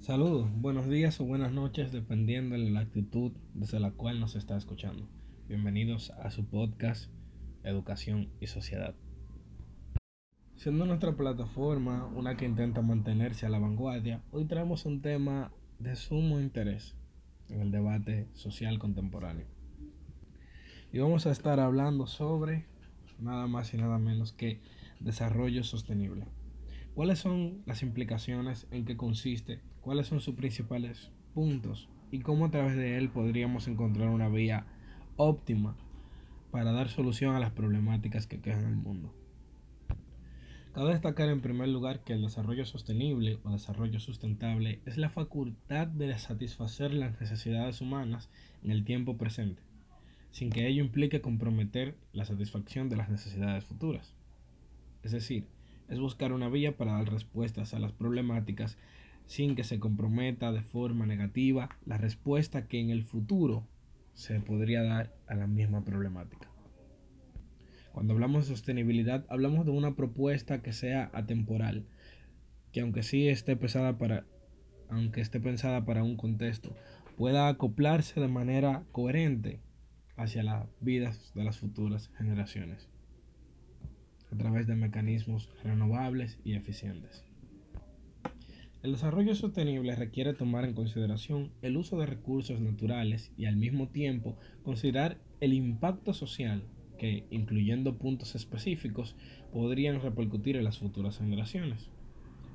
Saludos, buenos días o buenas noches, dependiendo de la actitud desde la cual nos está escuchando. Bienvenidos a su podcast Educación y Sociedad. Siendo nuestra plataforma una que intenta mantenerse a la vanguardia, hoy traemos un tema de sumo interés en el debate social contemporáneo. Y vamos a estar hablando sobre nada más y nada menos que desarrollo sostenible. ¿Cuáles son las implicaciones? ¿En qué consiste? ¿Cuáles son sus principales puntos? ¿Y cómo a través de él podríamos encontrar una vía óptima para dar solución a las problemáticas que quejan el mundo? Cabe destacar en primer lugar que el desarrollo sostenible o desarrollo sustentable es la facultad de satisfacer las necesidades humanas en el tiempo presente, sin que ello implique comprometer la satisfacción de las necesidades futuras. Es decir, es buscar una vía para dar respuestas a las problemáticas sin que se comprometa de forma negativa la respuesta que en el futuro se podría dar a la misma problemática. Cuando hablamos de sostenibilidad, hablamos de una propuesta que sea atemporal, que aunque sí esté pesada para aunque esté pensada para un contexto, pueda acoplarse de manera coherente hacia las vidas de las futuras generaciones a través de mecanismos renovables y eficientes. El desarrollo sostenible requiere tomar en consideración el uso de recursos naturales y al mismo tiempo considerar el impacto social que, incluyendo puntos específicos, podrían repercutir en las futuras generaciones.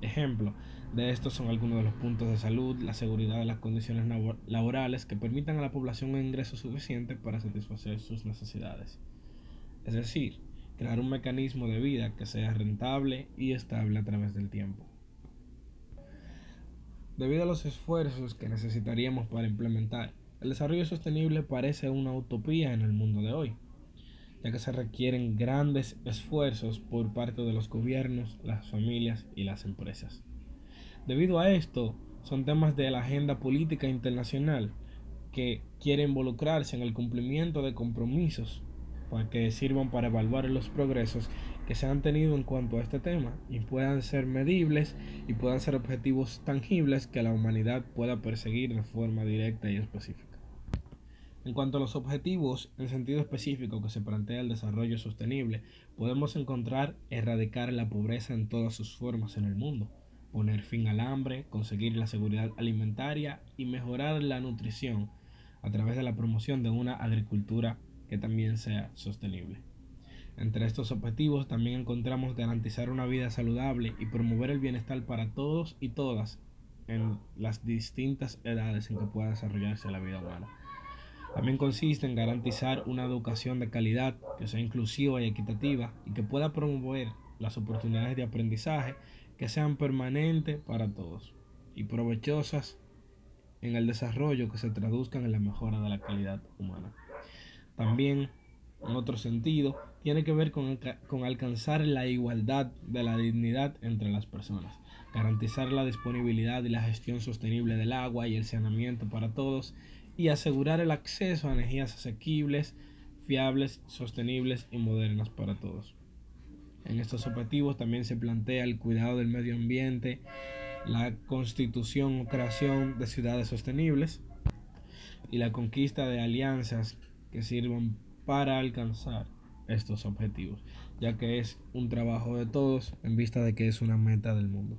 Ejemplo de estos son algunos de los puntos de salud, la seguridad de las condiciones laborales que permitan a la población un ingreso suficiente para satisfacer sus necesidades. Es decir, crear un mecanismo de vida que sea rentable y estable a través del tiempo. Debido a los esfuerzos que necesitaríamos para implementar, el desarrollo sostenible parece una utopía en el mundo de hoy, ya que se requieren grandes esfuerzos por parte de los gobiernos, las familias y las empresas. Debido a esto, son temas de la agenda política internacional que quiere involucrarse en el cumplimiento de compromisos para que sirvan para evaluar los progresos que se han tenido en cuanto a este tema y puedan ser medibles y puedan ser objetivos tangibles que la humanidad pueda perseguir de forma directa y específica. En cuanto a los objetivos en sentido específico que se plantea el desarrollo sostenible, podemos encontrar erradicar la pobreza en todas sus formas en el mundo, poner fin al hambre, conseguir la seguridad alimentaria y mejorar la nutrición a través de la promoción de una agricultura que también sea sostenible. Entre estos objetivos también encontramos garantizar una vida saludable y promover el bienestar para todos y todas en las distintas edades en que pueda desarrollarse la vida humana. También consiste en garantizar una educación de calidad que sea inclusiva y equitativa y que pueda promover las oportunidades de aprendizaje que sean permanentes para todos y provechosas en el desarrollo que se traduzcan en la mejora de la calidad humana. También, en otro sentido, tiene que ver con, alcanzar la igualdad de la dignidad entre las personas, garantizar la disponibilidad y la gestión sostenible del agua y el saneamiento para todos y asegurar el acceso a energías asequibles, fiables, sostenibles y modernas para todos. En estos objetivos también se plantea el cuidado del medio ambiente, la constitución o creación de ciudades sostenibles y la conquista de alianzas que sirvan para alcanzar estos objetivos, ya que es un trabajo de todos en vista de que es una meta del mundo.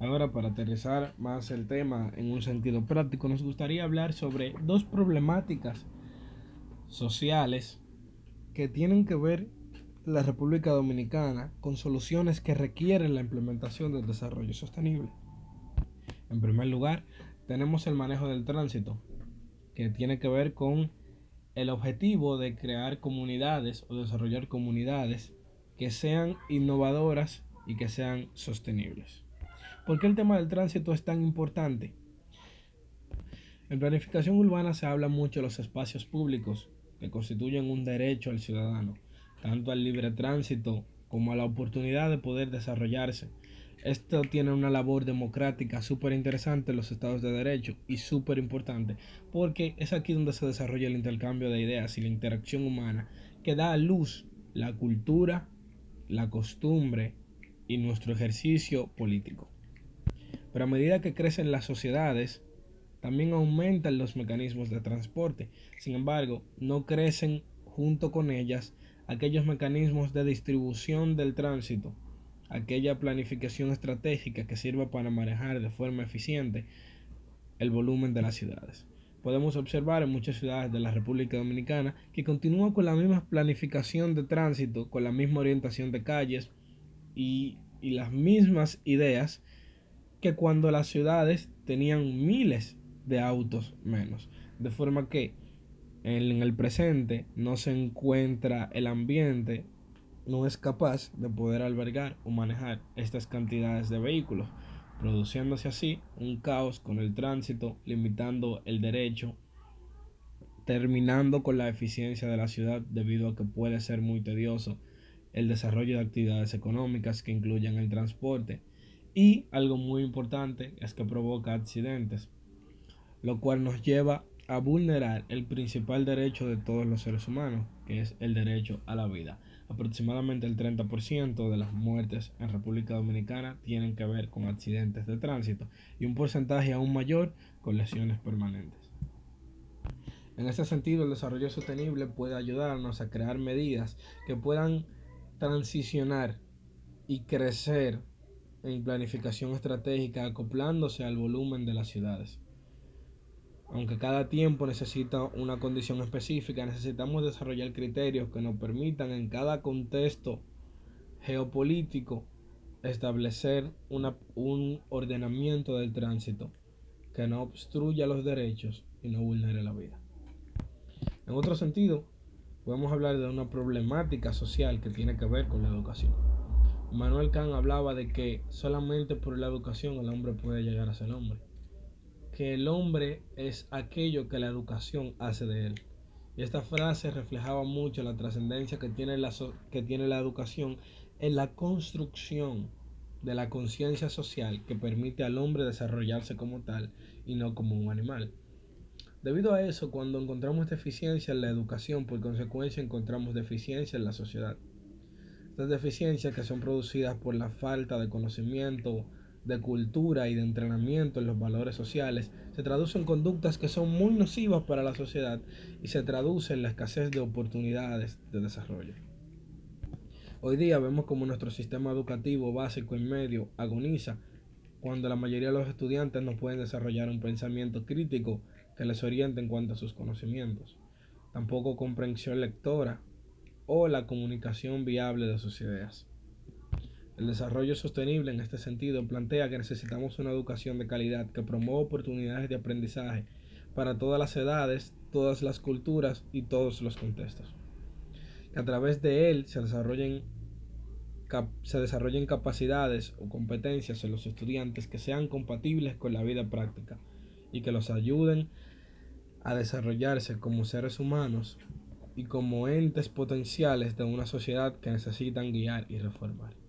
Ahora, para aterrizar más el tema en un sentido práctico, nos gustaría hablar sobre dos problemáticas sociales que tienen que ver la República Dominicana con soluciones que requieren la implementación del desarrollo sostenible. En primer lugar, tenemos el manejo del tránsito, que tiene que ver con el objetivo de crear comunidades o desarrollar comunidades que sean innovadoras y que sean sostenibles. ¿Por qué el tema del tránsito es tan importante? En planificación urbana se habla mucho de los espacios públicos que constituyen un derecho al ciudadano, tanto al libre tránsito como a la oportunidad de poder desarrollarse esto tiene una labor democrática súper interesante en los estados de derecho y súper importante porque es aquí donde se desarrolla el intercambio de ideas y la interacción humana que da a luz la cultura, la costumbre y nuestro ejercicio político. Pero a medida que crecen las sociedades, también aumentan los mecanismos de transporte. Sin embargo, no crecen junto con ellas aquellos mecanismos de distribución del tránsito, aquella planificación estratégica que sirva para manejar de forma eficiente el volumen de las ciudades. Podemos observar en muchas ciudades de la República Dominicana que continúan con la misma planificación de tránsito, con la misma orientación de calles y, y las mismas ideas que cuando las ciudades tenían miles de autos menos. De forma que en el presente no se encuentra el ambiente, no es capaz de poder albergar o manejar estas cantidades de vehículos, produciéndose así un caos con el tránsito, limitando el derecho, terminando con la eficiencia de la ciudad debido a que puede ser muy tedioso el desarrollo de actividades económicas que incluyan el transporte. Y algo muy importante es que provoca accidentes lo cual nos lleva a vulnerar el principal derecho de todos los seres humanos, que es el derecho a la vida. Aproximadamente el 30% de las muertes en República Dominicana tienen que ver con accidentes de tránsito y un porcentaje aún mayor con lesiones permanentes. En ese sentido, el desarrollo sostenible puede ayudarnos a crear medidas que puedan transicionar y crecer en planificación estratégica acoplándose al volumen de las ciudades. Aunque cada tiempo necesita una condición específica, necesitamos desarrollar criterios que nos permitan en cada contexto geopolítico establecer un ordenamiento del tránsito que no obstruya los derechos y no vulnere la vida. En otro sentido, podemos hablar de una problemática social que tiene que ver con la educación. Manuel Kant hablaba de que solamente por la educación el hombre puede llegar a ser hombre que el hombre es aquello que la educación hace de él. Y esta frase reflejaba mucho la trascendencia que, tiene la que tiene la educación en la construcción de la conciencia social que permite al hombre desarrollarse como tal y no como un animal. Debido a eso, cuando encontramos deficiencia en la educación, por consecuencia encontramos deficiencia en la sociedad. Estas deficiencias que son producidas por la falta de conocimiento, de cultura y de entrenamiento en los valores sociales se traducen en conductas que son muy nocivas para la sociedad y se traduce en la escasez de oportunidades de desarrollo. Hoy día vemos como nuestro sistema educativo básico y medio agoniza cuando la mayoría de los estudiantes no pueden desarrollar un pensamiento crítico que les oriente en cuanto a sus conocimientos, tampoco comprensión lectora o la comunicación viable de sus ideas. El desarrollo sostenible en este sentido plantea que necesitamos una educación de calidad que promueva oportunidades de aprendizaje para todas las edades, todas las culturas y todos los contextos. Que a través de él se desarrollen, se desarrollen capacidades o competencias en los estudiantes que sean compatibles con la vida práctica y que los ayuden a desarrollarse como seres humanos y como entes potenciales de una sociedad que necesitan guiar y reformar.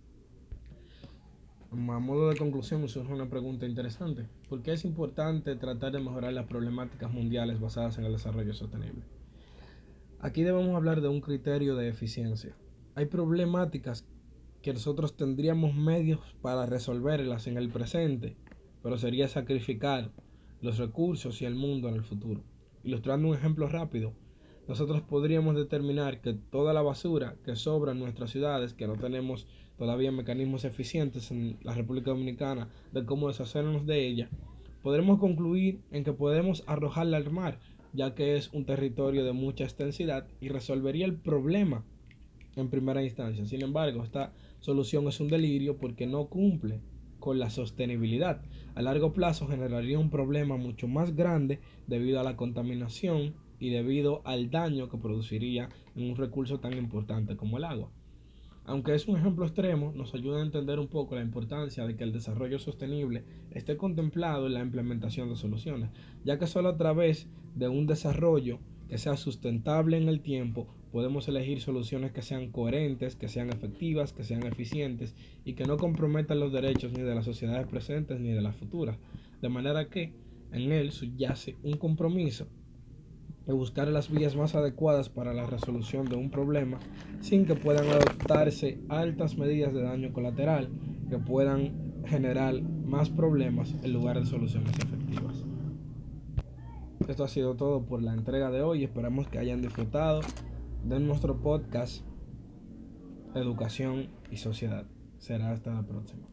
A modo de conclusión, surge una pregunta interesante. ¿Por qué es importante tratar de mejorar las problemáticas mundiales basadas en el desarrollo sostenible? Aquí debemos hablar de un criterio de eficiencia. Hay problemáticas que nosotros tendríamos medios para resolverlas en el presente, pero sería sacrificar los recursos y el mundo en el futuro. Ilustrando un ejemplo rápido, nosotros podríamos determinar que toda la basura que sobra en nuestras ciudades, que no tenemos todavía mecanismos eficientes en la República Dominicana de cómo deshacernos de ella, podremos concluir en que podemos arrojarla al mar, ya que es un territorio de mucha extensidad y resolvería el problema en primera instancia. Sin embargo, esta solución es un delirio porque no cumple con la sostenibilidad. A largo plazo generaría un problema mucho más grande debido a la contaminación y debido al daño que produciría en un recurso tan importante como el agua. Aunque es un ejemplo extremo, nos ayuda a entender un poco la importancia de que el desarrollo sostenible esté contemplado en la implementación de soluciones, ya que solo a través de un desarrollo que sea sustentable en el tiempo, podemos elegir soluciones que sean coherentes, que sean efectivas, que sean eficientes y que no comprometan los derechos ni de las sociedades presentes ni de las futuras. De manera que en él subyace un compromiso de buscar las vías más adecuadas para la resolución de un problema sin que puedan adoptarse altas medidas de daño colateral que puedan generar más problemas en lugar de soluciones efectivas. Esto ha sido todo por la entrega de hoy. Esperamos que hayan disfrutado de nuestro podcast Educación y Sociedad. Será hasta la próxima.